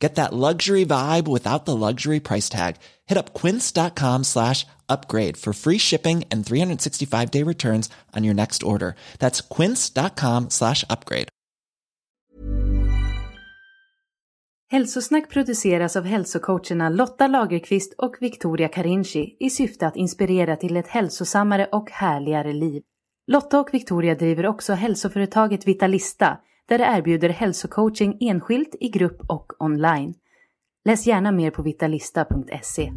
Get that luxury vibe without the luxury price tag. Hit up quince.com slash upgrade for free shipping and 365 day returns on your next order. That's quince.com slash upgrade. Hälsosnack produceras av hälsocoacherna Lotta Lagerqvist och Victoria Carinci i syfte att inspirera till ett hälsosammare och härligare liv. Lotta och Victoria driver också hälsoföretaget Vitalista där de erbjuder hälsocoaching enskilt, i grupp och online. Läs gärna mer på vitalista.se.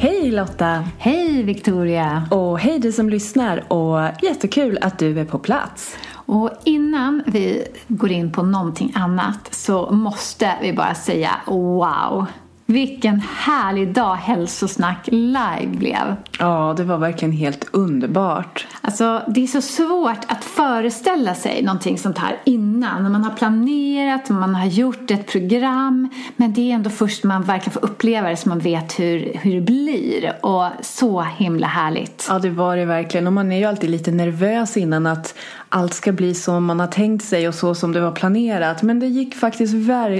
Hej Lotta! Hej Victoria! Och hej du som lyssnar och jättekul att du är på plats. Och innan vi går in på någonting annat så måste vi bara säga wow! Vilken härlig dag Hälsosnack live blev! Ja, det var verkligen helt underbart. Alltså, det är så svårt att föreställa sig någonting sånt här innan. När man har planerat, man har gjort ett program. Men det är ändå först man verkligen får uppleva det som man vet hur, hur det blir. Och så himla härligt. Ja, det var det verkligen. Och man är ju alltid lite nervös innan att allt ska bli som man har tänkt sig och så som det var planerat. Men det gick faktiskt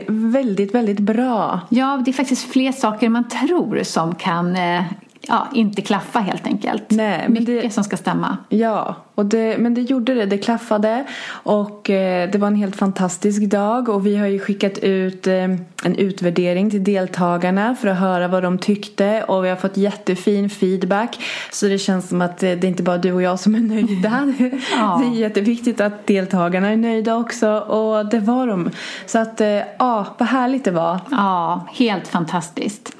väldigt, väldigt bra. Ja, det är faktiskt fler saker man tror som kan eh, ja, inte klaffa helt enkelt. Nej, men Mycket det, som ska stämma. Ja, och det, men det gjorde det. Det klaffade och eh, det var en helt fantastisk dag och vi har ju skickat ut eh, en utvärdering till deltagarna för att höra vad de tyckte och vi har fått jättefin feedback så det känns som att det är inte bara du och jag som är nöjda. Ja. Det är jätteviktigt att deltagarna är nöjda också och det var de. Så att eh, ja, vad härligt det var. Ja, helt fantastiskt.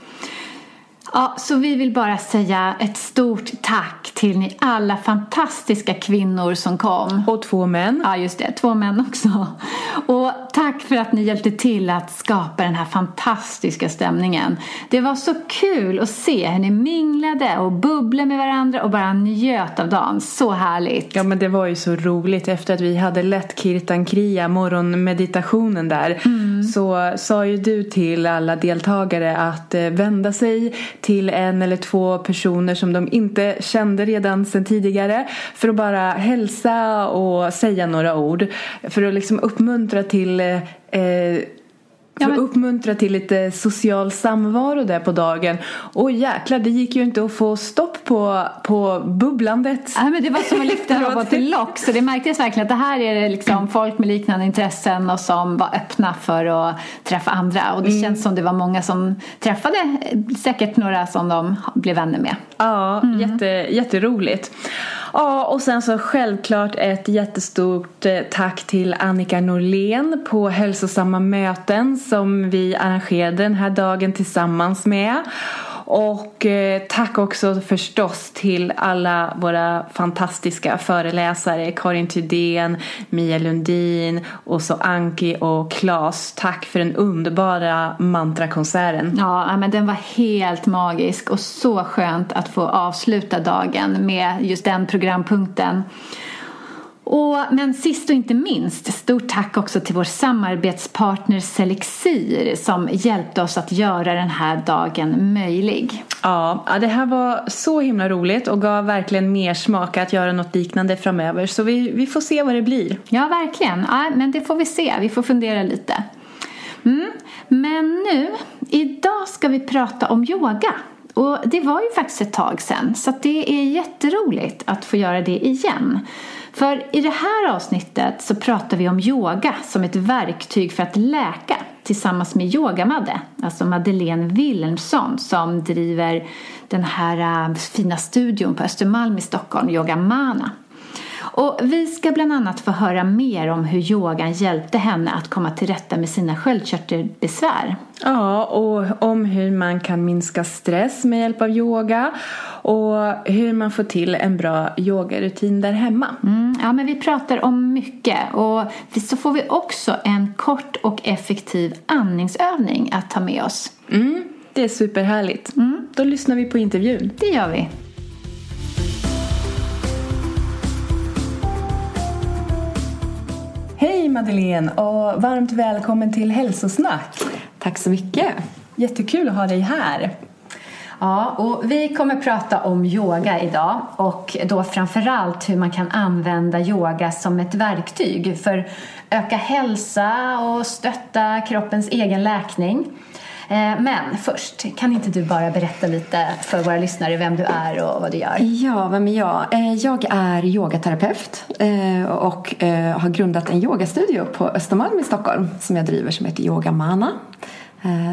Ja, så vi vill bara säga ett stort tack till ni alla fantastiska kvinnor som kom. Och två män. Ja, just det. Två män också. Och tack för att ni hjälpte till att skapa den här fantastiska stämningen. Det var så kul att se hur ni minglade och bubblade med varandra och bara njöt av dagen. Så härligt. Ja men det var ju så roligt efter att vi hade lett Kirtan Kriya, morgonmeditationen där. Så sa ju du till alla deltagare att eh, vända sig till en eller två personer som de inte kände redan sedan tidigare. För att bara hälsa och säga några ord. För att liksom uppmuntra till eh, eh Ja, men- uppmuntra till lite social samvaro där på dagen. Och jäklar, det gick ju inte att få stopp på, på bubblandet. Ja, men det var som att lyfta en robot till lock. Så det märktes verkligen att det här är det liksom folk med liknande intressen och som var öppna för att träffa andra. Och det känns som det var många som träffade eh, säkert några som de blev vänner med. Ja, jätte, jätteroligt. Ja, och sen så självklart ett jättestort eh, tack till Annika Norlén på Hälsosamma möten som vi arrangerade den här dagen tillsammans med. Och eh, tack också förstås till alla våra fantastiska föreläsare Karin Thydén, Mia Lundin och så Anki och Klas. Tack för den underbara mantrakonserten. Ja, men den var helt magisk och så skönt att få avsluta dagen med just den programpunkten. Och, men sist och inte minst, stort tack också till vår samarbetspartner Selexir som hjälpte oss att göra den här dagen möjlig. Ja, det här var så himla roligt och gav verkligen mer smak att göra något liknande framöver. Så vi, vi får se vad det blir. Ja, verkligen. Ja, men det får vi se. Vi får fundera lite. Mm. Men nu, idag ska vi prata om yoga. Och det var ju faktiskt ett tag sedan så det är jätteroligt att få göra det igen. För i det här avsnittet så pratar vi om yoga som ett verktyg för att läka tillsammans med Yogamadde, alltså Madeleine Wilhelmsson som driver den här äh, fina studion på Östermalm i Stockholm, Yogamana. Och vi ska bland annat få höra mer om hur yogan hjälpte henne att komma till rätta med sina sköldkörtelbesvär. Ja, och om hur man kan minska stress med hjälp av yoga och hur man får till en bra yogarutin där hemma. Mm, ja, men vi pratar om mycket och så får vi också en kort och effektiv andningsövning att ta med oss. Mm, det är superhärligt. Mm. Då lyssnar vi på intervjun. Det gör vi. Hej Madeleine och varmt välkommen till Hälsosnack. Tack så mycket. Jättekul att ha dig här. Ja, och vi kommer prata om yoga idag och då framförallt hur man kan använda yoga som ett verktyg för öka hälsa och stötta kroppens egen läkning. Eh, men först, kan inte du bara berätta lite för våra lyssnare vem du är och vad du gör? Ja, vem är jag? Eh, jag är yogaterapeut eh, och har grundat en yogastudio på Östermalm i Stockholm som jag driver som heter Yogamana.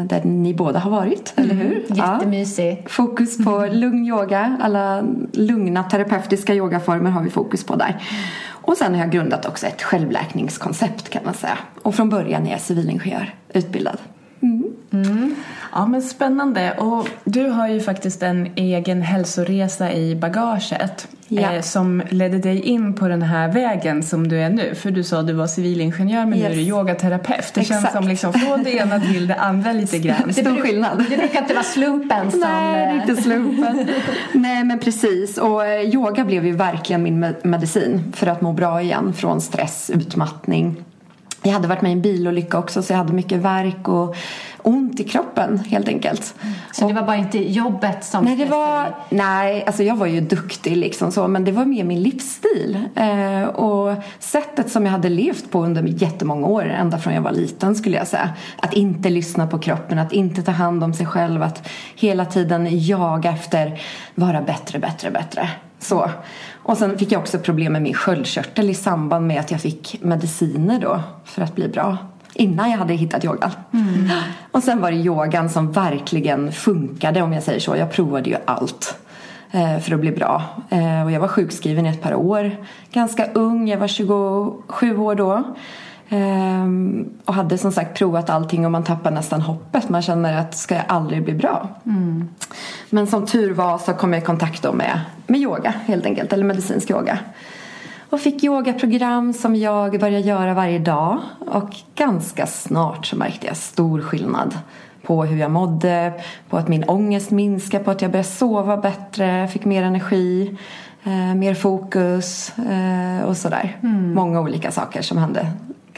Där ni båda har varit, eller hur? Mm, jättemysig. Ja. Fokus på lugn yoga, alla lugna terapeutiska yogaformer har vi fokus på där. Och sen har jag grundat också ett självläkningskoncept kan man säga. Och från början är jag civilingenjör, utbildad. Mm. Ja men spännande och du har ju faktiskt en egen hälsoresa i bagaget ja. eh, som ledde dig in på den här vägen som du är nu. För du sa att du var civilingenjör men yes. nu är du yogaterapeut. Det Exakt. känns som liksom från det ena till det andra lite grann. Stor skillnad. Det brukar inte vara slumpen som... Nej, det är inte slumpen. Nej men precis och eh, yoga blev ju verkligen min medicin för att må bra igen från stress, utmattning jag hade varit med i en bilolycka också så jag hade mycket värk och ont i kroppen helt enkelt. Så det var bara inte jobbet som Nej, det var, nej alltså jag var ju duktig liksom så men det var mer min livsstil. Eh, och sättet som jag hade levt på under jättemånga år, ända från jag var liten skulle jag säga. Att inte lyssna på kroppen, att inte ta hand om sig själv, att hela tiden jaga efter vara bättre, bättre, bättre. Så. Och sen fick jag också problem med min sköldkörtel i samband med att jag fick mediciner då för att bli bra. Innan jag hade hittat yogan. Mm. Och sen var det yogan som verkligen funkade om jag säger så. Jag provade ju allt eh, för att bli bra. Eh, och jag var sjukskriven i ett par år. Ganska ung, jag var 27 år då. Ehm, och hade som sagt provat allting och man tappar nästan hoppet. Man känner att ska jag aldrig bli bra? Mm. Men som tur var så kom jag i kontakt med, med yoga helt enkelt, eller medicinsk yoga. Och fick yogaprogram som jag började göra varje dag. Och ganska snart så märkte jag stor skillnad på hur jag mådde, på att min ångest minskade, på att jag började sova bättre, fick mer energi, eh, mer fokus eh, och sådär. Mm. Många olika saker som hände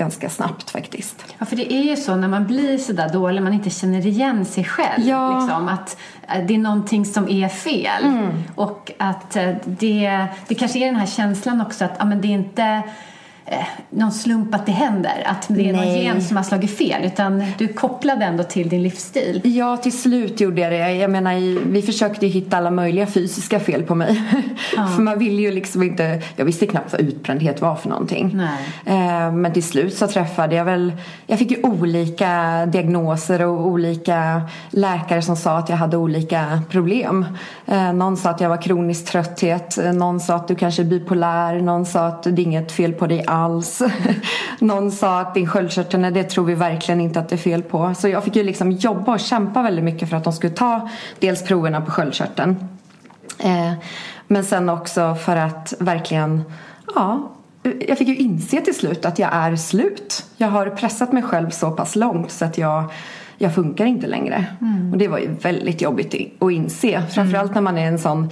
ganska snabbt faktiskt. Ja, för det är ju så när man blir sådär dålig, man inte känner igen sig själv. Ja. Liksom, att eh, det är någonting som är fel. Mm. Och att eh, det, det kanske är den här känslan också att ja, men det är inte eh, någon slump att det händer, att det är Nej. någon gen som har slagit fel utan du kopplade ändå till din livsstil. Ja, till slut gjorde jag det. Jag menar, vi försökte hitta alla möjliga fysiska fel på mig. Ja. för man ville ju liksom inte, jag visste knappt vad utbrändhet var för någonting. Nej. Eh, men till slut så träffade jag väl, jag fick ju olika diagnoser och olika läkare som sa att jag hade olika problem. Eh, någon sa att jag var kronisk trötthet, någon sa att du kanske är bipolär, någon sa att det är inget fel på dig alls. Någon sa att din sköldkörtel, det tror vi verkligen inte att det är fel på. Så jag fick ju liksom jobba och kämpa väldigt mycket för att de skulle ta dels proverna på sköldkörteln. Eh, men sen också för att verkligen, ja, jag fick ju inse till slut att jag är slut. Jag har pressat mig själv så pass långt så att jag jag funkar inte längre. Mm. Och det var ju väldigt jobbigt att inse. Framförallt mm. när man är en sån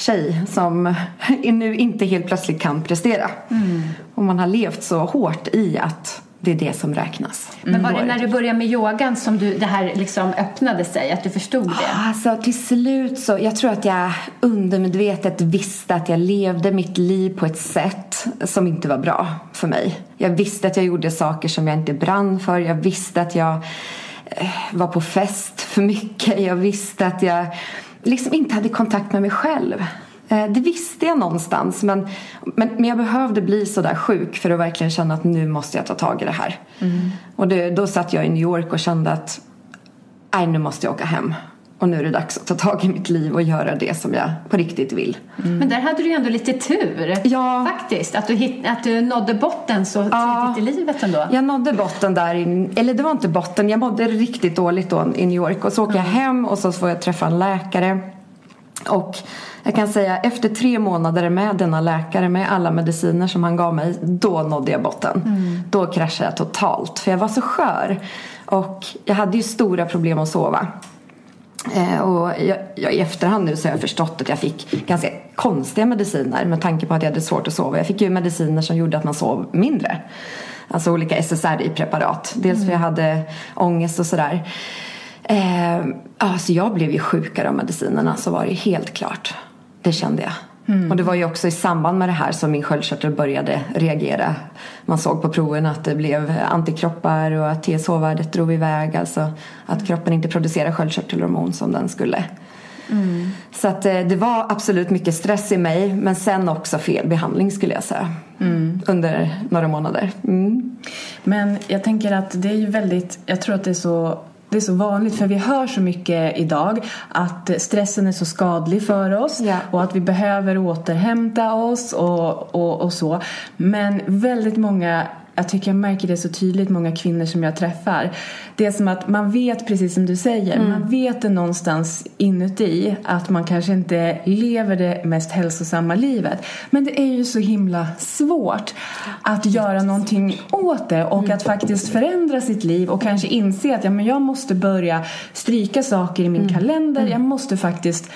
prestationstjej som nu inte helt plötsligt kan prestera. Mm. Och man har levt så hårt i att det är det som räknas. Men var det när du började med yogan som du, det här liksom öppnade sig? Att du förstod det? Alltså till slut så, jag tror att jag undermedvetet visste att jag levde mitt liv på ett sätt som inte var bra för mig. Jag visste att jag gjorde saker som jag inte brann för. Jag visste att jag eh, var på fest för mycket. Jag visste att jag liksom inte hade kontakt med mig själv. Eh, det visste jag någonstans men, men, men jag behövde bli så där sjuk för att verkligen känna att nu måste jag ta tag i det här. Mm. Och det, då satt jag i New York och kände att nej nu måste jag åka hem. Och nu är det dags att ta tag i mitt liv och göra det som jag på riktigt vill. Mm. Men där hade du ju ändå lite tur. Ja. Faktiskt. Att du, hit, att du nådde botten så ja. tidigt i livet ändå. Jag nådde botten där. In, eller det var inte botten. Jag mådde riktigt dåligt då i New York. Och så åker mm. jag hem och så får jag träffa en läkare. Och jag kan säga efter tre månader med denna läkare med alla mediciner som han gav mig. Då nådde jag botten. Mm. Då kraschade jag totalt. För jag var så skör. Och jag hade ju stora problem att sova. Eh, och jag, jag, I efterhand nu så har jag förstått att jag fick ganska konstiga mediciner med tanke på att jag hade svårt att sova. Jag fick ju mediciner som gjorde att man sov mindre. Alltså olika SSRI-preparat. Dels för jag hade ångest och sådär. Eh, alltså jag blev ju sjukare av medicinerna så var det helt klart. Det kände jag. Mm. Och det var ju också i samband med det här som min sköldkörtel började reagera. Man såg på proven att det blev antikroppar och att TSH-värdet drog iväg. Alltså att kroppen inte producerar sköldkörtelhormon som den skulle. Mm. Så att eh, det var absolut mycket stress i mig men sen också fel behandling skulle jag säga. Mm. Under några månader. Mm. Men jag tänker att det är ju väldigt, jag tror att det är så det är så vanligt för vi hör så mycket idag att stressen är så skadlig för oss ja. och att vi behöver återhämta oss och, och, och så. Men väldigt många jag tycker jag märker det så tydligt många kvinnor som jag träffar. Det är som att man vet precis som du säger, mm. man vet det någonstans inuti att man kanske inte lever det mest hälsosamma livet. Men det är ju så himla svårt att göra någonting åt det och mm. att faktiskt förändra sitt liv och kanske inse att ja, men jag måste börja stryka saker i min mm. kalender. Jag måste faktiskt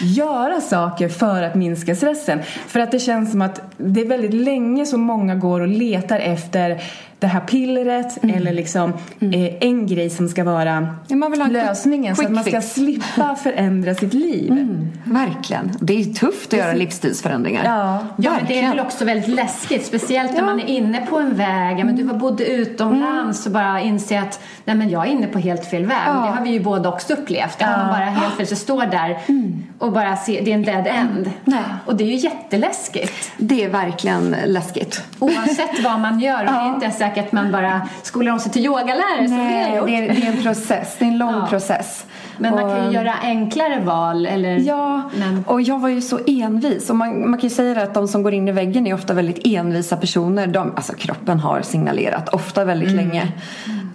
göra saker för att minska stressen. För att det känns som att det är väldigt länge som många går och letar efter det här pillret mm. eller liksom mm. eh, en grej som ska vara ja, lösningen så att man ska slippa förändra sitt liv. Mm. Verkligen. Det är tufft att göra livsstilsförändringar. Ja, ja men det är väl också väldigt läskigt speciellt när ja. man är inne på en väg. Men du var bodde utomlands och bara inser att nej, men jag är inne på helt fel väg. Ja. Det har vi ju båda också upplevt. Ja. man bara helt så står där mm. och bara ser, det är en dead end. Nej. Och det är ju jätteläskigt. Det är verkligen läskigt. Oavsett vad man gör. Och det är inte säkert man bara skolar om sig till yogalärare Nej, det, är, det är en process. Det är en lång ja. process. Men man kan ju göra enklare val. Eller, ja, men... och jag var ju så envis. Och man, man kan ju säga att de som går in i väggen är ofta väldigt envisa personer. De, alltså kroppen har signalerat, ofta väldigt mm. länge.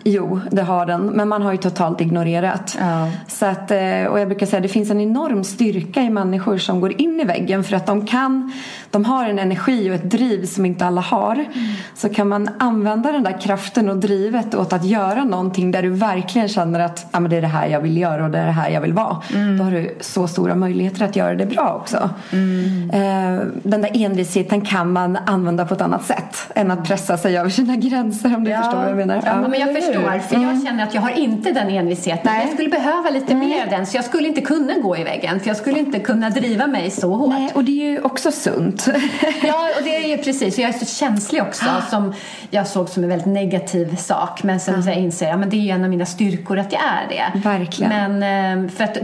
Jo, det har den. Men man har ju totalt ignorerat. Ja. Så att, eh, och jag brukar säga att det finns en enorm styrka i människor som går in i väggen för att de kan, de har en energi och ett driv som inte alla har. Mm. Så kan man använda den där kraften och drivet åt att göra någonting där du verkligen känner att ja, men det är det här jag vill göra och det är det här jag vill vara. Mm. Då har du så stora möjligheter att göra det bra också. Mm. Eh, den där envisheten kan man använda på ett annat sätt än att pressa sig över sina gränser om du ja. förstår vad jag menar. Ja, men jag förstår förstår. För jag känner att jag har inte den envisheten. Nej. Jag skulle behöva lite Nej. mer av den. Så jag skulle inte kunna gå i väggen. För jag skulle inte kunna driva mig så hårt. Nej, och det är ju också sunt. ja, och det är ju precis. Jag är så känslig också. Som jag såg som en väldigt negativ sak. Men sen jag inser jag men det är ju en av mina styrkor att jag är det. Verkligen. Men eh, för att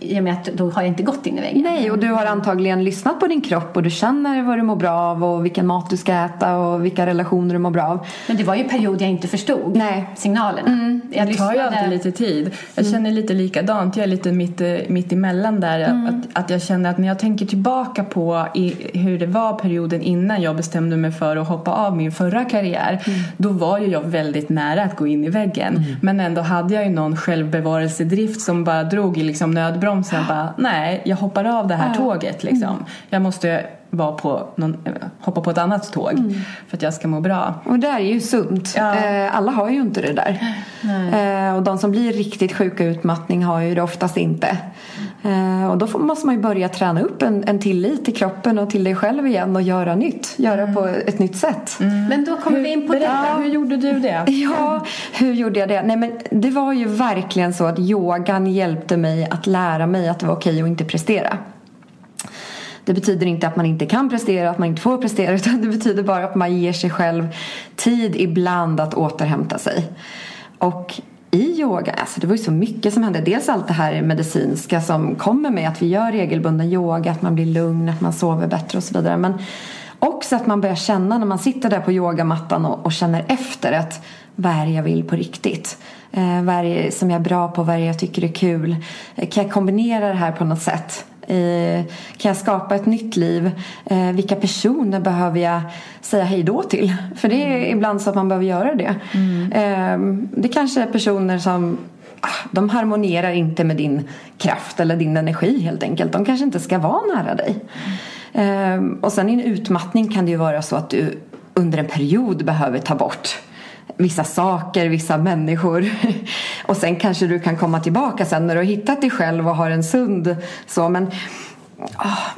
i och med att då har jag inte gått in i väggen. Nej, och du har antagligen lyssnat på din kropp och du känner vad du mår bra av och vilken mat du ska äta och vilka relationer du mår bra av. Men det var ju en period jag inte förstod Nej. signalen signalerna. Mm. Jag det tar ju alltid lite tid. Jag mm. känner lite likadant. Jag är lite mitt, eh, mitt emellan där. Mm. Att, att jag känner att när jag tänker tillbaka på i, hur det var perioden innan jag bestämde mig för att hoppa av min förra karriär. Mm. Då var ju jag väldigt nära att gå in i väggen. Mm. Men ändå hade jag ju någon självbevarelsedrift som bara drog i liksom nödbromsen. Bara, nej, jag hoppar av det här tåget liksom. Mm. Jag måste vara på någon, hoppa på ett annat tåg mm. för att jag ska må bra. Och det är ju sunt. Ja. Eh, alla har ju inte det där. Eh, och de som blir riktigt sjuka utmattning har ju det oftast inte. Eh, och då får, måste man ju börja träna upp en, en tillit till kroppen och till dig själv igen och göra nytt. Göra mm. på ett nytt sätt. Mm. Men då kommer hur, vi in på det. Ja. Hur gjorde du det? Ja, hur gjorde jag det? Nej, men det var ju verkligen så att yogan hjälpte mig att lära mig att det var okej att inte prestera. Det betyder inte att man inte kan prestera, att man inte får prestera utan det betyder bara att man ger sig själv tid ibland att återhämta sig. Och i yoga, alltså det var ju så mycket som hände. Dels allt det här medicinska som kommer med att vi gör regelbunden yoga, att man blir lugn, att man sover bättre och så vidare. Men också att man börjar känna när man sitter där på yogamattan och, och känner efter att vad är det jag vill på riktigt? Eh, vad är det som jag är bra på? Vad är det jag tycker är kul? Eh, kan jag kombinera det här på något sätt? Kan jag skapa ett nytt liv? Eh, vilka personer behöver jag säga hej då till? För det är ibland så att man behöver göra det. Mm. Eh, det kanske är personer som ah, de harmonierar inte med din kraft eller din energi helt enkelt. De kanske inte ska vara nära dig. Mm. Och sen i en utmattning kan det ju vara så att du under en period behöver ta bort vissa saker, vissa människor. Och sen kanske du kan komma tillbaka sen när du har hittat dig själv och har en sund så. Men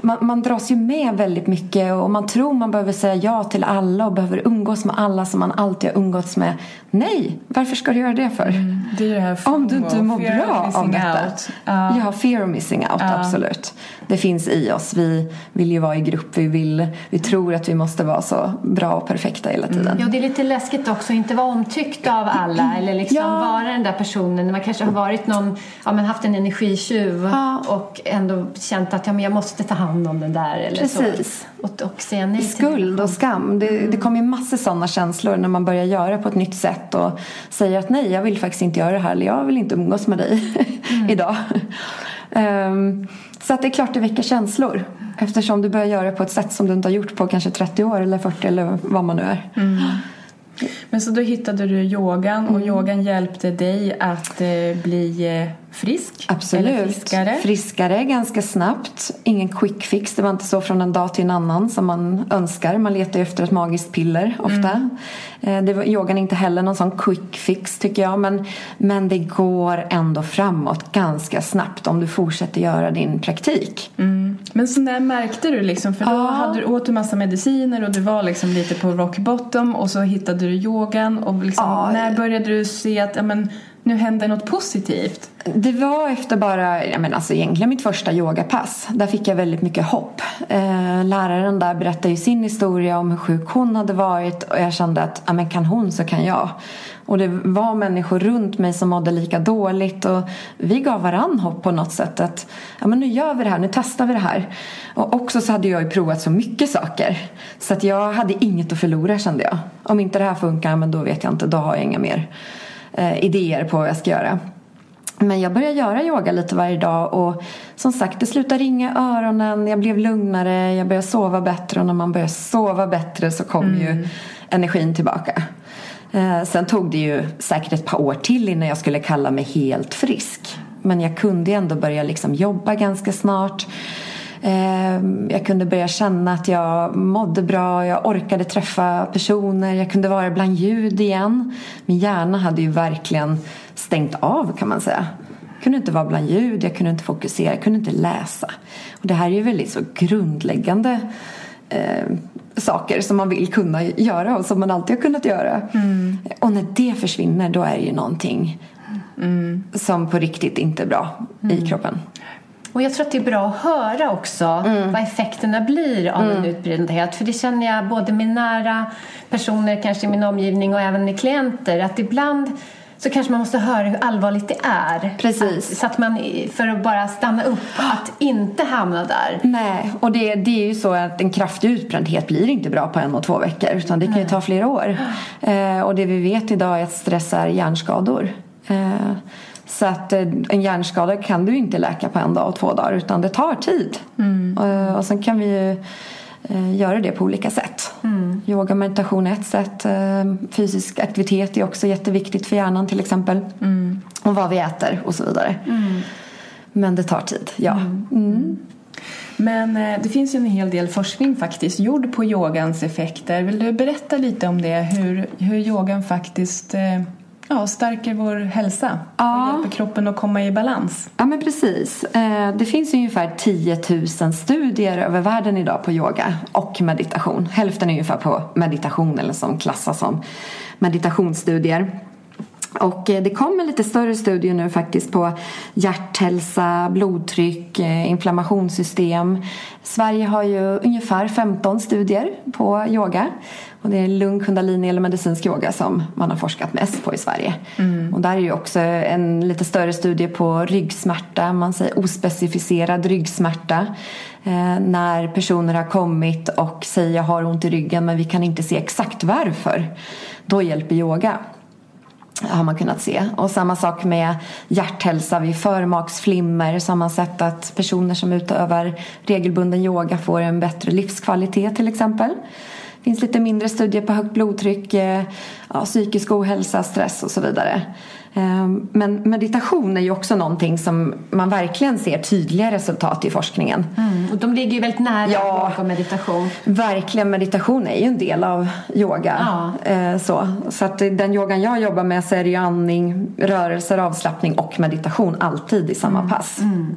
man, man dras ju med väldigt mycket och man tror man behöver säga ja till alla och behöver umgås med alla som man alltid har umgåtts med. Nej, varför ska du göra det för? Mm, det är det Om du inte mår bra av detta. Uh. Ja, fear of missing out, uh. absolut. Det finns i oss. Vi vill ju vara i grupp. Vi, vill, vi tror att vi måste vara så bra och perfekta hela tiden. Mm. Ja, det är lite läskigt också att inte vara omtyckt av alla eller liksom ja. vara den där personen. Man kanske har varit någon, ja, men haft en energitjuv ja. och ändå känt att ja, men jag måste ta hand om den där. Eller Precis. Så. Och, och säga nej Skuld och skam. Det, mm. det kommer ju massor sådana känslor när man börjar göra på ett nytt sätt och säger att nej, jag vill faktiskt inte göra det här eller jag vill inte umgås med dig mm. idag. um, så att det är klart det väcker känslor. Eftersom du börjar göra på ett sätt som du inte har gjort på kanske 30 år eller 40 eller vad man nu är. Mm. Men så då hittade du yogan och mm. yogan hjälpte dig att eh, bli eh, frisk? Absolut. Eller friskare? Friskare ganska snabbt. Ingen quick fix. Det var inte så från en dag till en annan som man önskar. Man letar ju efter ett magiskt piller ofta. Mm. Eh, det var, yogan är inte heller någon sån quick fix tycker jag. Men, men det går ändå framåt ganska snabbt om du fortsätter göra din praktik. Mm. Men så när märkte du liksom? För då ja. hade du åt du massa mediciner och du var liksom lite på rock bottom och så hittade du yogan och liksom, ja. när började du se att ja, men, nu händer något positivt? Det var efter bara, jag menar, alltså egentligen mitt första yogapass. Där fick jag väldigt mycket hopp. Eh, läraren där berättade ju sin historia om hur sjuk hon hade varit och jag kände att ja, men kan hon så kan jag. Och det var människor runt mig som mådde lika dåligt och vi gav varann hopp på något sätt att ja, men nu gör vi det här, nu testar vi det här. Och också så hade jag ju provat så mycket saker så att jag hade inget att förlora kände jag. Om inte det här funkar, men då vet jag inte, då har jag inga mer eh, idéer på vad jag ska göra. Men jag började göra yoga lite varje dag och som sagt det slutade ringa i öronen, jag blev lugnare, jag började sova bättre och när man börjar sova bättre så kommer mm. ju energin tillbaka. Eh, sen tog det ju säkert ett par år till innan jag skulle kalla mig helt frisk. Men jag kunde ändå börja liksom jobba ganska snart. Eh, jag kunde börja känna att jag mådde bra, jag orkade träffa personer, jag kunde vara bland ljud igen. Min hjärna hade ju verkligen stängt av kan man säga. Jag kunde inte vara bland ljud, jag kunde inte fokusera, jag kunde inte läsa. Och det här är ju väldigt så grundläggande eh, saker som man vill kunna göra och som man alltid har kunnat göra. Mm. Och när det försvinner då är det ju någonting mm. som på riktigt inte är bra mm. i kroppen. Och jag tror att det är bra att höra också mm. vad effekterna blir av mm. en utbrändhet. För det känner jag både med nära personer, kanske i min omgivning och även med klienter. Att ibland så kanske man måste höra hur allvarligt det är. Precis. Att, så att man, för att bara stanna upp, att inte hamna där. Nej, och det, det är ju så att en kraftig utbrändhet blir inte bra på en och två veckor. Utan det kan Nej. ju ta flera år. Eh, och det vi vet idag är att stress är hjärnskador. Eh, så att eh, en hjärnskada kan du inte läka på en dag och två dagar utan det tar tid. Mm. Och, och sen kan vi ju eh, göra det på olika sätt. Mm. Yoga meditation är ett sätt. Eh, fysisk aktivitet är också jätteviktigt för hjärnan till exempel. Mm. Och vad vi äter och så vidare. Mm. Men det tar tid, ja. Mm. Mm. Men det finns ju en hel del forskning faktiskt gjord på yogans effekter. Vill du berätta lite om det? Hur, hur yogan faktiskt ja, stärker vår hälsa ja. och hjälper kroppen att komma i balans. Ja, men precis. Eh, det finns ungefär 10 000 studier över världen idag på yoga och meditation. Hälften är ungefär på meditation eller som klassas som meditationsstudier. Och eh, det kommer lite större studier nu faktiskt på hjärthälsa, blodtryck, eh, inflammationssystem. Sverige har ju ungefär 15 studier på yoga. Och det är lugn kundalini eller medicinsk yoga som man har forskat mest på i Sverige. Mm. och där är ju också en lite större studie på ryggsmärta, man säger ospecificerad ryggsmärta. Eh, när personer har kommit och säger jag har ont i ryggen men vi kan inte se exakt varför. Då hjälper yoga har man kunnat se. Och samma sak med hjärthälsa vid förmaksflimmer så har man sett att personer som utövar regelbunden yoga får en bättre livskvalitet till exempel. Finns lite mindre studier på högt blodtryck, eh, ja, psykisk ohälsa, stress och så vidare. Ehm, men meditation är ju också någonting som man verkligen ser tydliga resultat i forskningen. Mm, och de ligger ju väldigt nära ja, och meditation. Verkligen, meditation är ju en del av yoga. Ja. Ehm, så, så att den yogan jag jobbar med så är det ju andning, rörelser, avslappning och meditation alltid i samma mm. pass. Mm.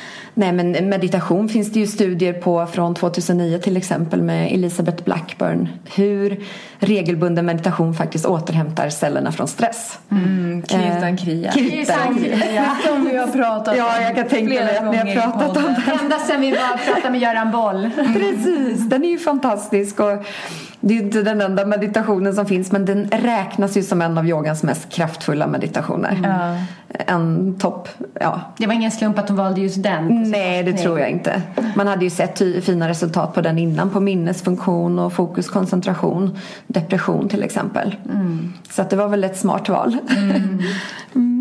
Nej, men meditation finns det ju studier på från 2009 till exempel med Elizabeth Blackburn. Hur regelbunden meditation faktiskt återhämtar cellerna från stress. Mm, Kirtan Kriya. Kirtan Kriya. Som vi har pratat om Ja, jag kan tänka mig att ni har pratat om den. Ända sedan vi var pratade med Göran Boll. Precis, den är ju fantastisk. Och det är inte den enda meditationen som finns men den räknas ju som en av yogans mest kraftfulla meditationer. Mm. En topp, ja. Det var ingen slump att hon valde just den? Nej, det tror jag inte. Man hade ju sett fina resultat på den innan på minnesfunktion och fokus, koncentration, depression till exempel. Mm. Så att det var väl ett smart val. Mm.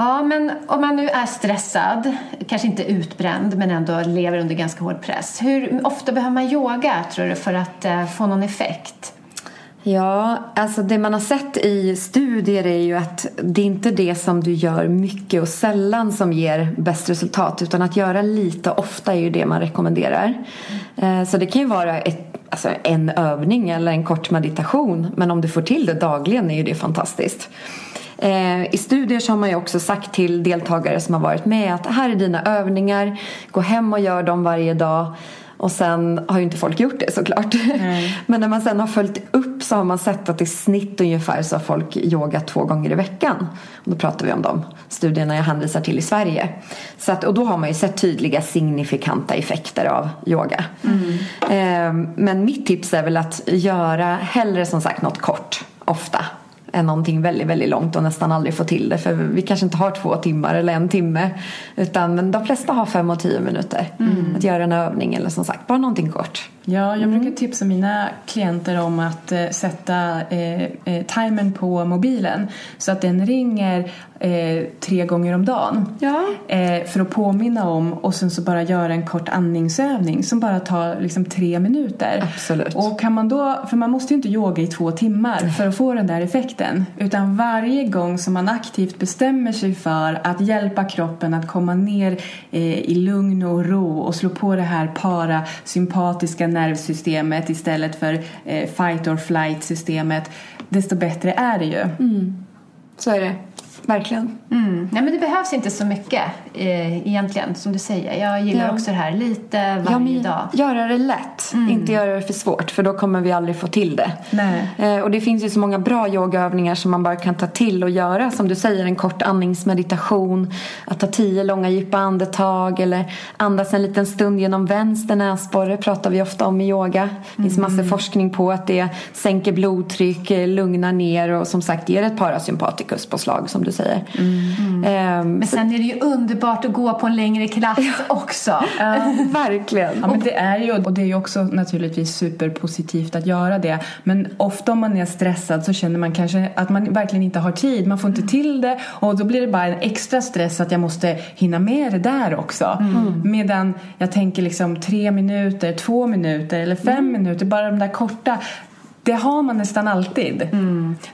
Ja, men om man nu är stressad, kanske inte utbränd men ändå lever under ganska hård press. Hur ofta behöver man yoga tror du för att eh, få någon effekt? Ja, alltså det man har sett i studier är ju att det är inte det som du gör mycket och sällan som ger bäst resultat utan att göra lite ofta är ju det man rekommenderar. Mm. Så det kan ju vara ett, alltså en övning eller en kort meditation men om du får till det dagligen är ju det fantastiskt. Eh, I studier så har man ju också sagt till deltagare som har varit med att här är dina övningar, gå hem och gör dem varje dag. Och sen har ju inte folk gjort det såklart. Mm. Men när man sen har följt upp så har man sett att i snitt ungefär så har folk yogat två gånger i veckan. Och då pratar vi om de studierna jag hänvisar till i Sverige. Så att, och då har man ju sett tydliga signifikanta effekter av yoga. Mm. Eh, men mitt tips är väl att göra hellre som sagt något kort, ofta är någonting väldigt, väldigt långt och nästan aldrig få till det. För vi kanske inte har två timmar eller en timme. Utan de flesta har fem och tio minuter. Mm. Att göra en övning eller som sagt bara någonting kort. Ja, jag brukar tipsa mina klienter om att eh, sätta eh, eh, timern på mobilen så att den ringer eh, tre gånger om dagen. Ja. Eh, för att påminna om och sen så bara göra en kort andningsövning som bara tar liksom tre minuter. Absolut. Och kan man då, för man måste ju inte yoga i två timmar för att få den där effekten. Utan varje gång som man aktivt bestämmer sig för att hjälpa kroppen att komma ner eh, i lugn och ro och slå på det här parasympatiska nervsystemet istället för eh, fight or flight systemet desto bättre är det ju. Mm. Så är det. Verkligen. Mm. Nej, men det behövs inte så mycket eh, egentligen, som du säger. Jag gillar ja. också det här, lite varje ja, dag. Göra det lätt, mm. inte göra det för svårt för då kommer vi aldrig få till det. Eh, och det finns ju så många bra yogaövningar som man bara kan ta till och göra. Som du säger, en kort andningsmeditation, att ta tio långa djupa andetag eller andas en liten stund genom vänster näsborre pratar vi ofta om i yoga. Det finns mm. massor forskning på att det sänker blodtryck, lugnar ner och som sagt ger ett parasympatikus påslag som du du säger. Mm. Ehm, Men sen är det ju underbart att gå på en längre klass också. verkligen. Ja, men det är ju, och det är ju också naturligtvis superpositivt att göra det. Men ofta om man är stressad så känner man kanske att man verkligen inte har tid. Man får inte till det och då blir det bara en extra stress att jag måste hinna med det där också. Medan jag tänker liksom tre minuter, två minuter eller fem minuter, bara de där korta. Det har man nästan alltid.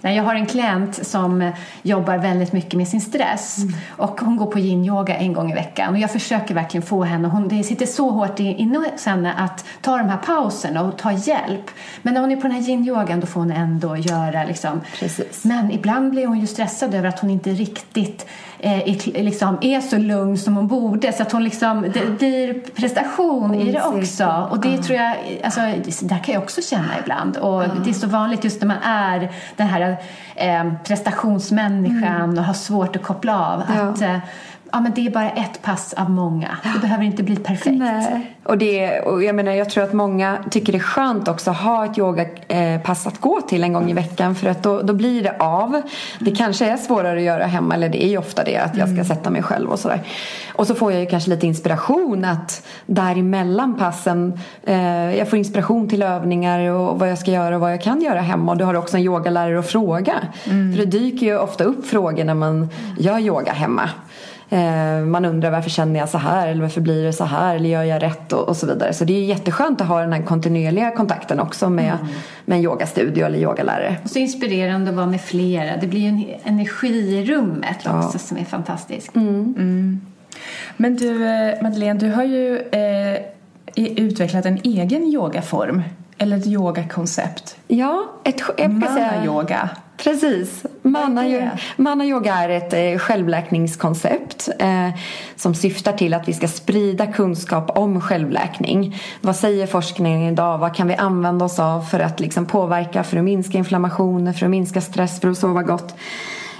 Nej, jag har en klient som jobbar väldigt mycket med sin stress och hon går på yin-yoga en gång i veckan och jag försöker verkligen få henne, hon, det sitter så hårt inne hos henne att ta de här pauserna och ta hjälp. Men när hon är på den här yin-yogan då får hon ändå göra liksom. Precis. Men ibland blir hon ju stressad över att hon inte riktigt eh, är, liksom, är så lugn som hon borde så att hon liksom, det blir prestation i det också och det tror jag, alltså det där kan jag också känna ibland och det är så vanligt just när man är den här eh, prestationsmänniskan och har svårt att koppla av att eh, ja, men det är bara ett pass av många. Det behöver inte bli perfekt. Nej. Och, det, och jag menar jag tror att många tycker det är skönt också att ha ett yogapass att gå till en gång i veckan för att då, då blir det av. Det kanske är svårare att göra hemma eller det är ju ofta det att jag ska sätta mig själv och sådär. Och så får jag ju kanske lite inspiration att däremellan passen eh, jag får inspiration till övningar och vad jag ska göra och vad jag kan göra hemma och du har också en yogalärare att fråga. För det dyker ju ofta upp frågor när man gör yoga hemma. Eh, Man undrar varför känner jag så här eller varför blir det så här eller gör jag rätt och, och så vidare. Så det är jätteskönt att ha den här kontinuerliga kontakten också med, med en yogastudio eller yogalärare. Och så inspirerande att vara med flera. Det blir ju en energi i rummet också som är fantastisk. Men du eh, Madeleine, du har ju eh, utvecklat en egen yogaform. Eller ett yogakoncept. Ja, ett, jag ska säga, Mana-yoga. Precis. Mana, Vad är det? yo- Mana yoga är ett eh, självläkningskoncept eh, som syftar till att vi ska sprida kunskap om självläkning. Vad säger forskningen idag? Vad kan vi använda oss av för att liksom påverka, för att minska inflammationer, för att minska stress, för att sova gott?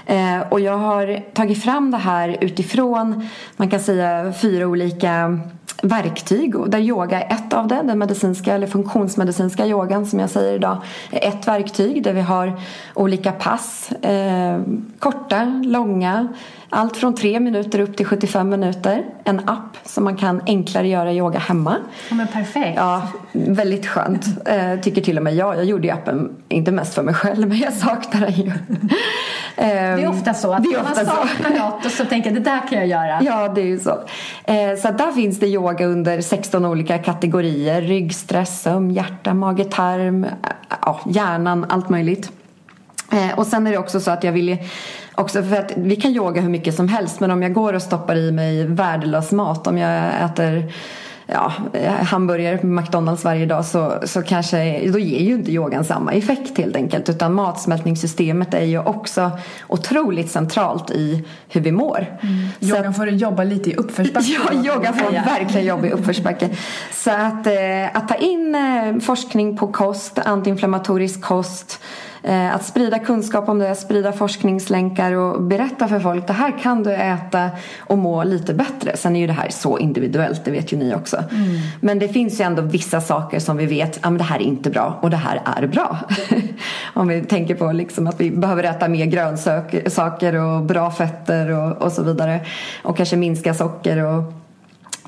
Eh, och jag har tagit fram det här utifrån, man kan säga fyra olika verktyg och där yoga är ett av det. Den medicinska eller funktionsmedicinska yogan som jag säger idag är ett verktyg där vi har olika pass. Eh, korta, långa, allt från tre minuter upp till 75 minuter. En app som man kan enklare göra yoga hemma. Ja, men perfekt. Ja, väldigt skönt. Eh, tycker till och med jag. Jag gjorde ju appen, inte mest för mig själv, men jag saknar den ju. Det är ofta så att man så. saknar något och så tänker det där kan jag göra. Ja, det är ju så. Eh, så där finns det yoga under 16 olika kategorier. Ryggstress, sömn, hjärta, mage, tarm, eh, ja, hjärnan, allt möjligt. Eh, och sen är det också så att jag vill också för att vi kan yoga hur mycket som helst men om jag går och stoppar i mig värdelös mat om jag äter ja, hamburgare på McDonalds varje dag så, så kanske då ger ju inte yogan samma effekt helt enkelt utan matsmältningssystemet är ju också otroligt centralt i hur vi mår. Så att- Yogan får jobba lite i uppförsbacke. Ja, yoga får verkligen jobb i uppförsbacke. Så att, eh, att ta in eh, forskning på kost, antiinflammatorisk kost, att sprida kunskap om det, sprida forskningslänkar och berätta för folk det här kan du äta och må lite bättre. Sen är ju det här så individuellt, det vet ju ni också. Men det finns ju ändå vissa saker som vi vet, ja men det här är inte bra och det här är bra. om vi tänker på liksom att vi behöver äta mer grönsaker och bra fetter och, och så vidare. Och kanske minska socker och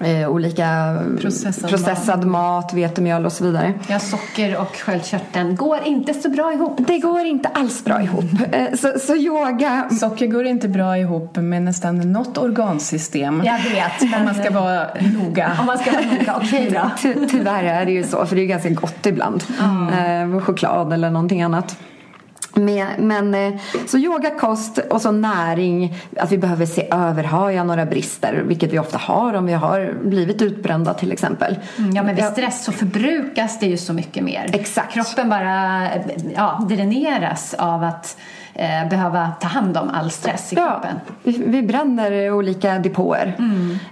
eh, olika Processad processad mat, vetemjöl och så vidare. Ja, socker och sköldkörteln går inte så bra ihop. Det går inte alls bra ihop. Eh, Så, så yoga... Socker går inte bra ihop med nästan något organsystem. Jag vet, men Om man ska vara noga. om man ska vara noga, okej då. Ty, tyvärr är det ju så, för det är ju ganska gott ibland. Eh, choklad eller någonting annat. Men, men eh, så yoga, kost och så näring. Att vi behöver se över, har jag några brister? Vilket vi ofta har om vi har blivit utbrända till exempel. Mm, Ja, men vid stress så förbrukas det ju så mycket mer. Exakt. Kroppen bara ja, dräneras av att eh, behöva ta hand om all stress i Ja, kroppen. vi, vi bränner olika depåer.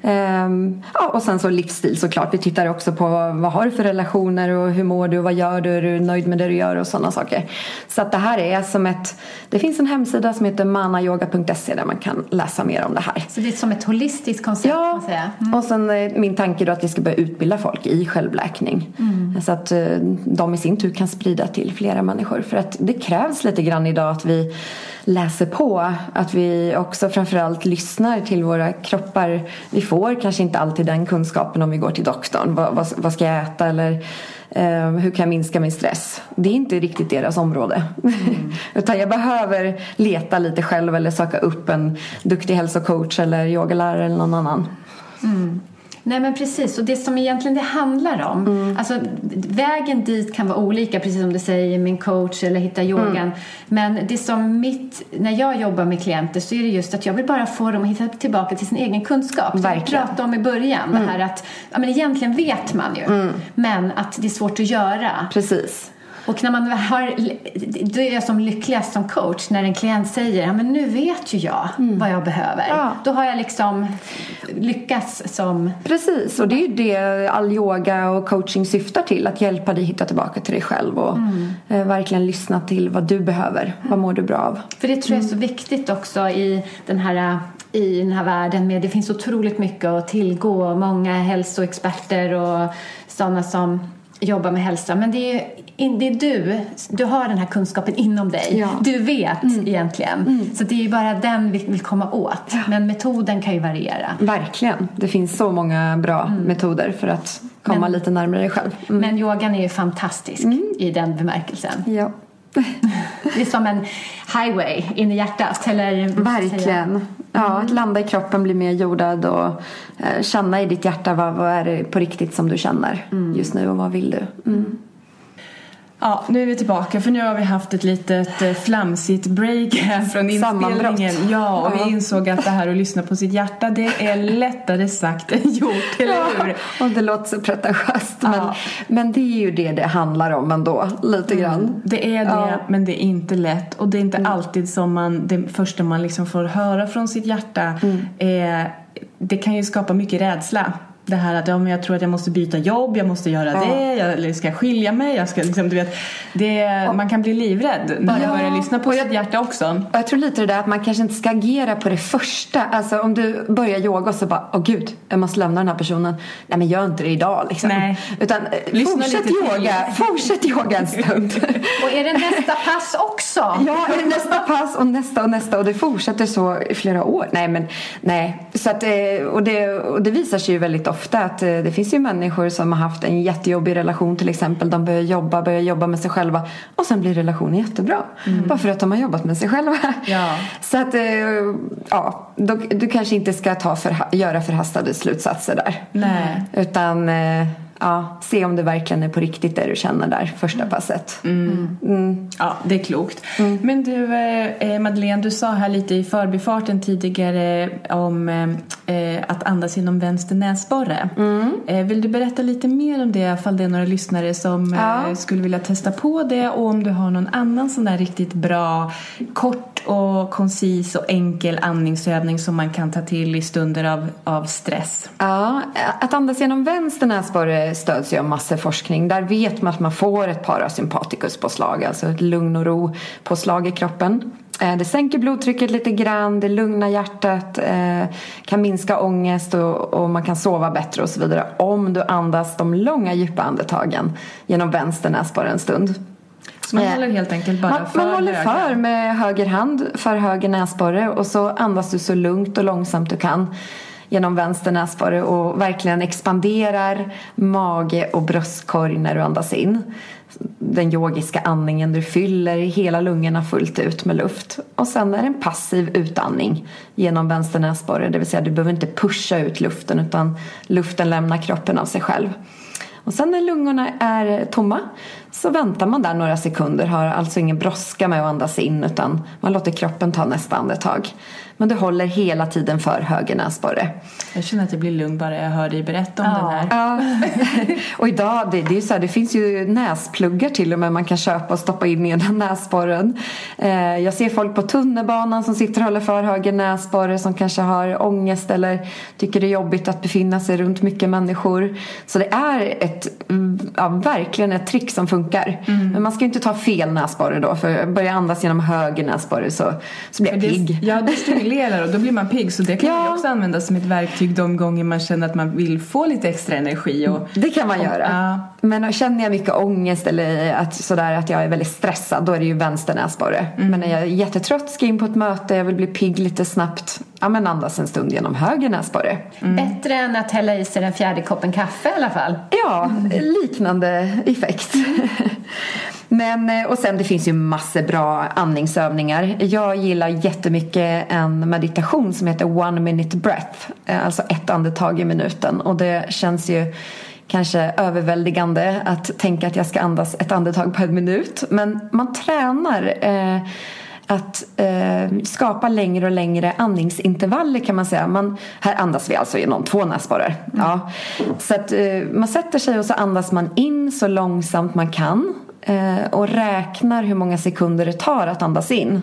Ehm, ja, och sen så livsstil såklart. Vi tittar också på vad har du för relationer och hur mår du och vad gör du? Är du nöjd med det du gör och sådana saker. Så att det här är som ett... Det finns en hemsida som heter manayoga.se där man kan läsa mer om det här. Så det är som ett holistiskt koncept kan Ja, man säga. och sen eh, min tanke då att vi ska börja utbilda folk i självläkning. Så att eh, de i sin tur kan sprida till flera människor. För att det krävs lite grann idag att vi läser på. Att vi också framförallt lyssnar till våra kroppar. Vi får kanske inte alltid den kunskapen om vi går till doktorn. Vad, vad, vad ska jag äta eller eh, hur kan jag minska min stress? Det är inte riktigt deras område. Mm. Utan jag behöver leta lite själv eller söka upp en duktig hälsocoach eller yogalärare eller någon annan. Mm. Nej men precis, och det som egentligen det handlar om, mm. alltså vägen dit kan vara olika, precis som du säger, min coach eller hitta yogan. Mm. Men det som mitt, när jag jobbar med klienter så är det just att jag vill bara få dem att hitta tillbaka till sin egen kunskap. Verkligen. Som vi pratade om i början, mm. det här att, ja men egentligen vet man ju, mm. men att det är svårt att göra. Precis. Och när man har, då är jag som lyckligast som coach när en klient säger men nu vet ju jag mm. vad jag behöver. Ja. Då har jag liksom lyckats som... Precis, och det är ju det all yoga och coaching syftar till. Att hjälpa dig hitta tillbaka till dig själv och mm. eh, verkligen lyssna till vad du behöver. Vad mår du bra av? För det tror jag är så mm. viktigt också i den här i den här världen med det finns otroligt mycket att tillgå. Många hälsoexperter och sådana som jobba med hälsa. Men det är, det är du, du har den här kunskapen inom dig. Ja. Du vet mm. egentligen. Mm. Så det är ju bara den vi vill komma åt. Ja. Men metoden kan ju variera. Verkligen. Det finns så många bra mm. metoder för att komma men, lite närmare dig själv. Mm. Men yogan är ju fantastisk mm. i den bemärkelsen. Ja. det är som en highway in i hjärtat. Eller, Verkligen. Ja, att landa i kroppen, bli mer jordad och eh, känna i ditt hjärta vad, vad är det på riktigt som du känner mm. just nu och vad vill du. Ja, nu är vi tillbaka för nu har vi haft ett litet eh, flamsigt break här från inspelningen. Ja, och ja. vi insåg att det här att lyssna på sitt hjärta det är lättare sagt än gjort, eller hur? Ja, och det låter så pretentiöst ja. men, men det är ju det det handlar om ändå, lite mm. grann. Det är det, ja. men det är inte lätt och det är inte mm. alltid som man, det första man liksom får höra från sitt hjärta mm. är det kan ju skapa mycket rädsla det här att ja, jag tror att jag måste byta jobb, jag måste göra ja. det, jag ska skilja mig. Jag ska, liksom, du vet, det, man kan bli livrädd när ja. man börjar lyssna på sitt hjärta också. Och jag tror lite det där att man kanske inte ska agera på det första. Alltså om du börjar yoga och så bara, åh gud, jag måste lämna den här personen. Nej men gör inte det idag liksom. Nej. Utan eh, Lyssna fortsätt yoga, fortsätt yoga en stund. och är det nästa pass också? ja, är det nästa pass och nästa och nästa och det fortsätter så i flera år. Nej men, nej. Så att, eh, och, det, och det visar sig ju väldigt ofta ofta att eh, det finns ju människor som har haft en jättejobbig relation till exempel. De börjar jobba, börjar jobba med sig själva och sen blir relationen jättebra. Mm. Bara för att de har jobbat med sig själva. Ja. Så att, eh, ja, då, du kanske inte ska ta för, göra förhastade slutsatser där. Nej. Utan eh, ja, se om det verkligen är på riktigt det du känner där första mm. passet. Mm. Mm. Ja, det är klokt. Mm. Men du eh, Madeleine, du sa här lite i förbifarten tidigare om eh, att andas genom vänster näsborre. Mm. Eh, vill du berätta lite mer om det ifall det är några lyssnare som eh, ja. skulle vilja testa på det och om du har någon annan sån där riktigt bra kort och koncis och enkel andningsövning som man kan ta till i stunder av, av stress? Ja, att andas genom vänster näsborre stöds ju av massor forskning. Där vet man att man får ett parasympatikuspåslag, alltså ett lugn och ro påslag i kroppen. Eh, det sänker blodtrycket lite grann, det lugnar hjärtat, eh, kan minska ångest och, man kan sova bättre och så vidare om du andas de långa djupa andetagen genom vänster näsborre en stund. Så man håller helt enkelt bara man, för Man håller höger. för med höger hand för höger näsborre och så andas du så lugnt och långsamt du kan genom vänster näsborre och verkligen expanderar mage och bröstkorg när du andas in. Den yogiska andningen, du fyller hela lungorna fullt ut med luft. Och sen är det en passiv utandning genom vänster näsborre, det vill säga du behöver inte pusha ut luften utan luften lämnar kroppen av sig själv. Och sen när lungorna är tomma så väntar man där några sekunder, har alltså ingen brådska med att andas in utan man låter kroppen ta nästa andetag. Men du håller hela tiden för höger näsborre. Jag känner att jag blir lugn bara jag hör dig berätta om ja. den här. Ja. och idag, det, det, är så här, det finns ju näspluggar till och med man kan köpa och stoppa in i den näsborren. Eh, jag ser folk på tunnelbanan som sitter och håller för höger näsborre som kanske har ångest eller tycker det är jobbigt att befinna sig runt mycket människor. Så det är ett, ja, verkligen ett trick som funkar. Mm. Men man ska ju inte ta fel näsborre då för börjar andas genom höger näsborre så, så blir jag det, pigg. Ja, det stimulerar och då blir man pigg. Så det kan Ja. också använda som ett verktyg de gånger man känner att man vill få lite extra energi. Och, Det kan man göra. Ja. Men känner jag mycket ångest eller att, sådär, att jag är väldigt stressad då är det ju vänster näsborre. Mm. Men när jag är jättetrött, ska in på ett möte, jag vill bli pigg lite snabbt. Ja men andas en stund genom höger näsborre. Mm. Bättre än att hälla i sig den fjärde koppen kaffe i alla fall. Ja, liknande effekt. Men, eh, och sen det finns ju massor bra andningsövningar. Jag gillar jättemycket en meditation som heter One Minute Breath. Eh, Alltså ett andetag i minuten. Och det känns ju kanske överväldigande att tänka att jag ska andas ett andetag på en minut. Men man tränar eh, att eh, skapa längre och längre andningsintervaller kan man säga. Man, här andas vi alltså genom två näsborrar. Ja. Så att eh, man sätter sig och så andas man in så långsamt man kan eh, och räknar hur många sekunder det tar att andas in.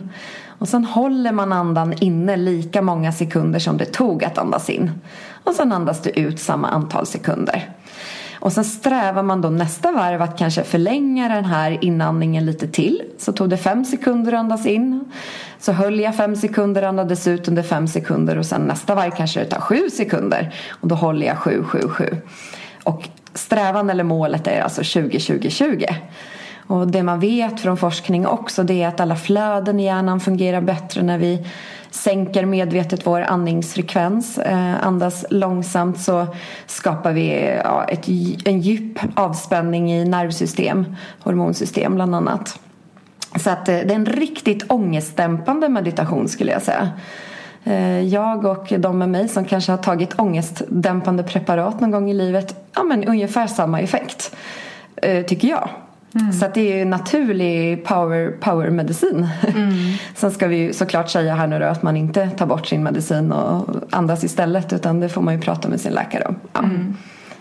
Och sen håller man andan inne lika många sekunder som det tog att andas in. Och sen andas du ut samma antal sekunder. Och sen strävar man då nästa varv att kanske förlänga den här inandningen lite till. Så tog det fem sekunder att andas in. Så höll jag fem sekunder, andades ut under fem sekunder och sen nästa varv kanske det tar sju sekunder. Och då håller jag sju, sju, sju. Och strävan eller målet är alltså 20, 20, 20. Och det man vet från forskning också det är att alla flöden i hjärnan fungerar bättre när vi sänker medvetet vår andningsfrekvens. Eh, andas långsamt så skapar vi ja, ett, en djup avspänning i nervsystem, hormonsystem bland annat. Så att eh, det är en riktigt ångestdämpande meditation skulle jag säga. Eh, jag och de med mig som kanske har tagit ångestdämpande preparat någon gång i livet, ja men ungefär samma effekt. Tycker jag. Så att det är ju naturlig power, powermedicin. Sen ska vi ju såklart säga här nu då att man inte tar bort sin medicin och andas istället utan det får man ju prata med sin läkare om. Ja.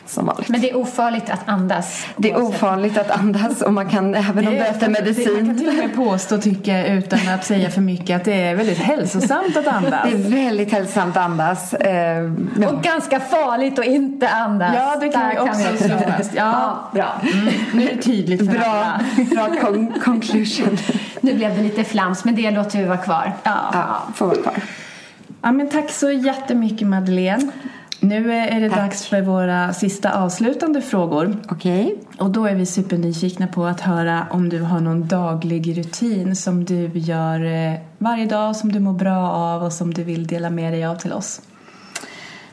Som vanligt. Men det är ofarligt att andas. Det är ofarligt att andas och man kan även om du äter Man kan medicin. till och med påstå, tycker jag, utan att säga för mycket, att det är väldigt hälsosamt att andas. Det är väldigt hälsosamt att andas. Eh, ja. Och ganska farligt att inte andas. Ja, det kan Där vi också slå fast. Ja, Ja, bra. nu är det tydligt för Bra, alla. bra con- conclusion. Nu blev det lite flams, men det låter vi vara kvar. Ja, får vara kvar. Ja, men tack så jättemycket Madeleine. Nu är det Tack. dags för våra sista avslutande frågor. Okej. Och då är vi supernyfikna på att höra om du har någon daglig rutin som du gör eh, varje dag, som du mår bra av och som du vill dela med dig av till oss.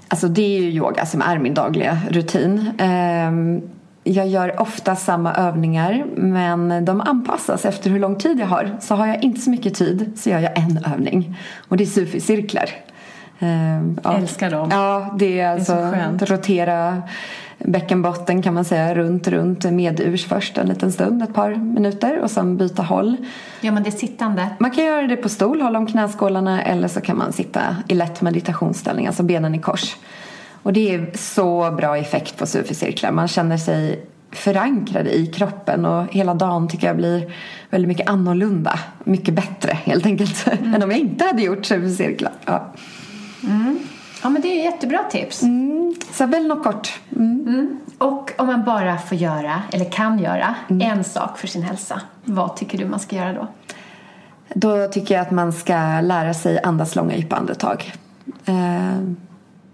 Alltså det är ju yoga som är min dagliga rutin. Ehm, Jag gör ofta samma övningar men de anpassas efter hur lång tid jag har. Så har jag inte så mycket tid så gör jag en övning. Och det är sufi-cirklar. Ehm, ja. Älskar dem. Ja, det är så alltså skönt. rotera bäckenbotten kan man säga runt, runt medurs först en liten stund, ett par minuter och sen byta håll. Gör man det sittande? Man kan göra det på stol, hålla om knäskålarna eller så kan man sitta i lätt meditationsställning, alltså benen i kors. Och det är så bra effekt på sufi-cirklar. Man känner sig förankrad i kroppen och hela dagen tycker jag blir väldigt mycket annorlunda. Mycket bättre helt enkelt än om jag inte hade gjort sufi-cirklar. Ja. Ja, men det är jättebra tips. Så väl något kort. Mm. Och om man bara får göra, eller kan göra, en sak för sin hälsa. Vad tycker du man ska göra då? Då tycker jag att man ska lära sig andas långa djupa andetag. Eh,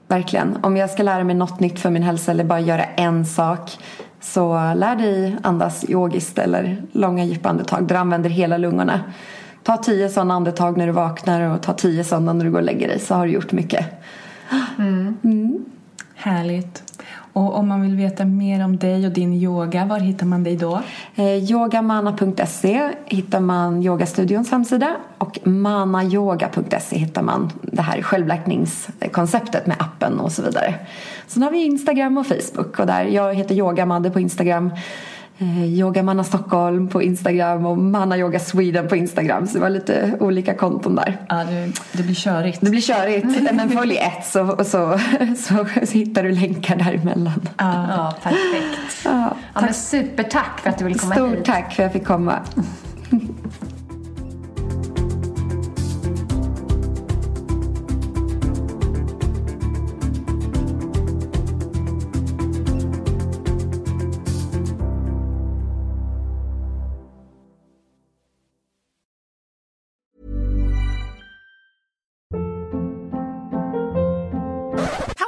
verkligen. Om jag ska lära mig något nytt för min hälsa eller bara göra en sak så lär dig andas yogiskt eller långa djupa andetag där du använder hela lungorna. Ta tio sådana andetag när du vaknar och ta tio sådana när du går och lägger dig så har du gjort mycket. Härligt. Och om man vill veta mer om dig och din yoga, var hittar man dig då? Eh, yogamana.se hittar man yogastudions hemsida och manayoga.se hittar man det här självläkningskonceptet med appen och så vidare. Sen har vi Instagram och Facebook och där jag heter Yogamadde på Instagram eh, Yogamanna Stockholm på Instagram och Manna Yoga Sweden på Instagram så det var lite olika konton där. Ja, det, det blir körigt. Det blir körigt men följ ett så, så, så, så hittar du länkar däremellan. Ja, perfekt. Ja, Ja, men supertack för att du ville komma Stort hit. tack för att jag fick komma.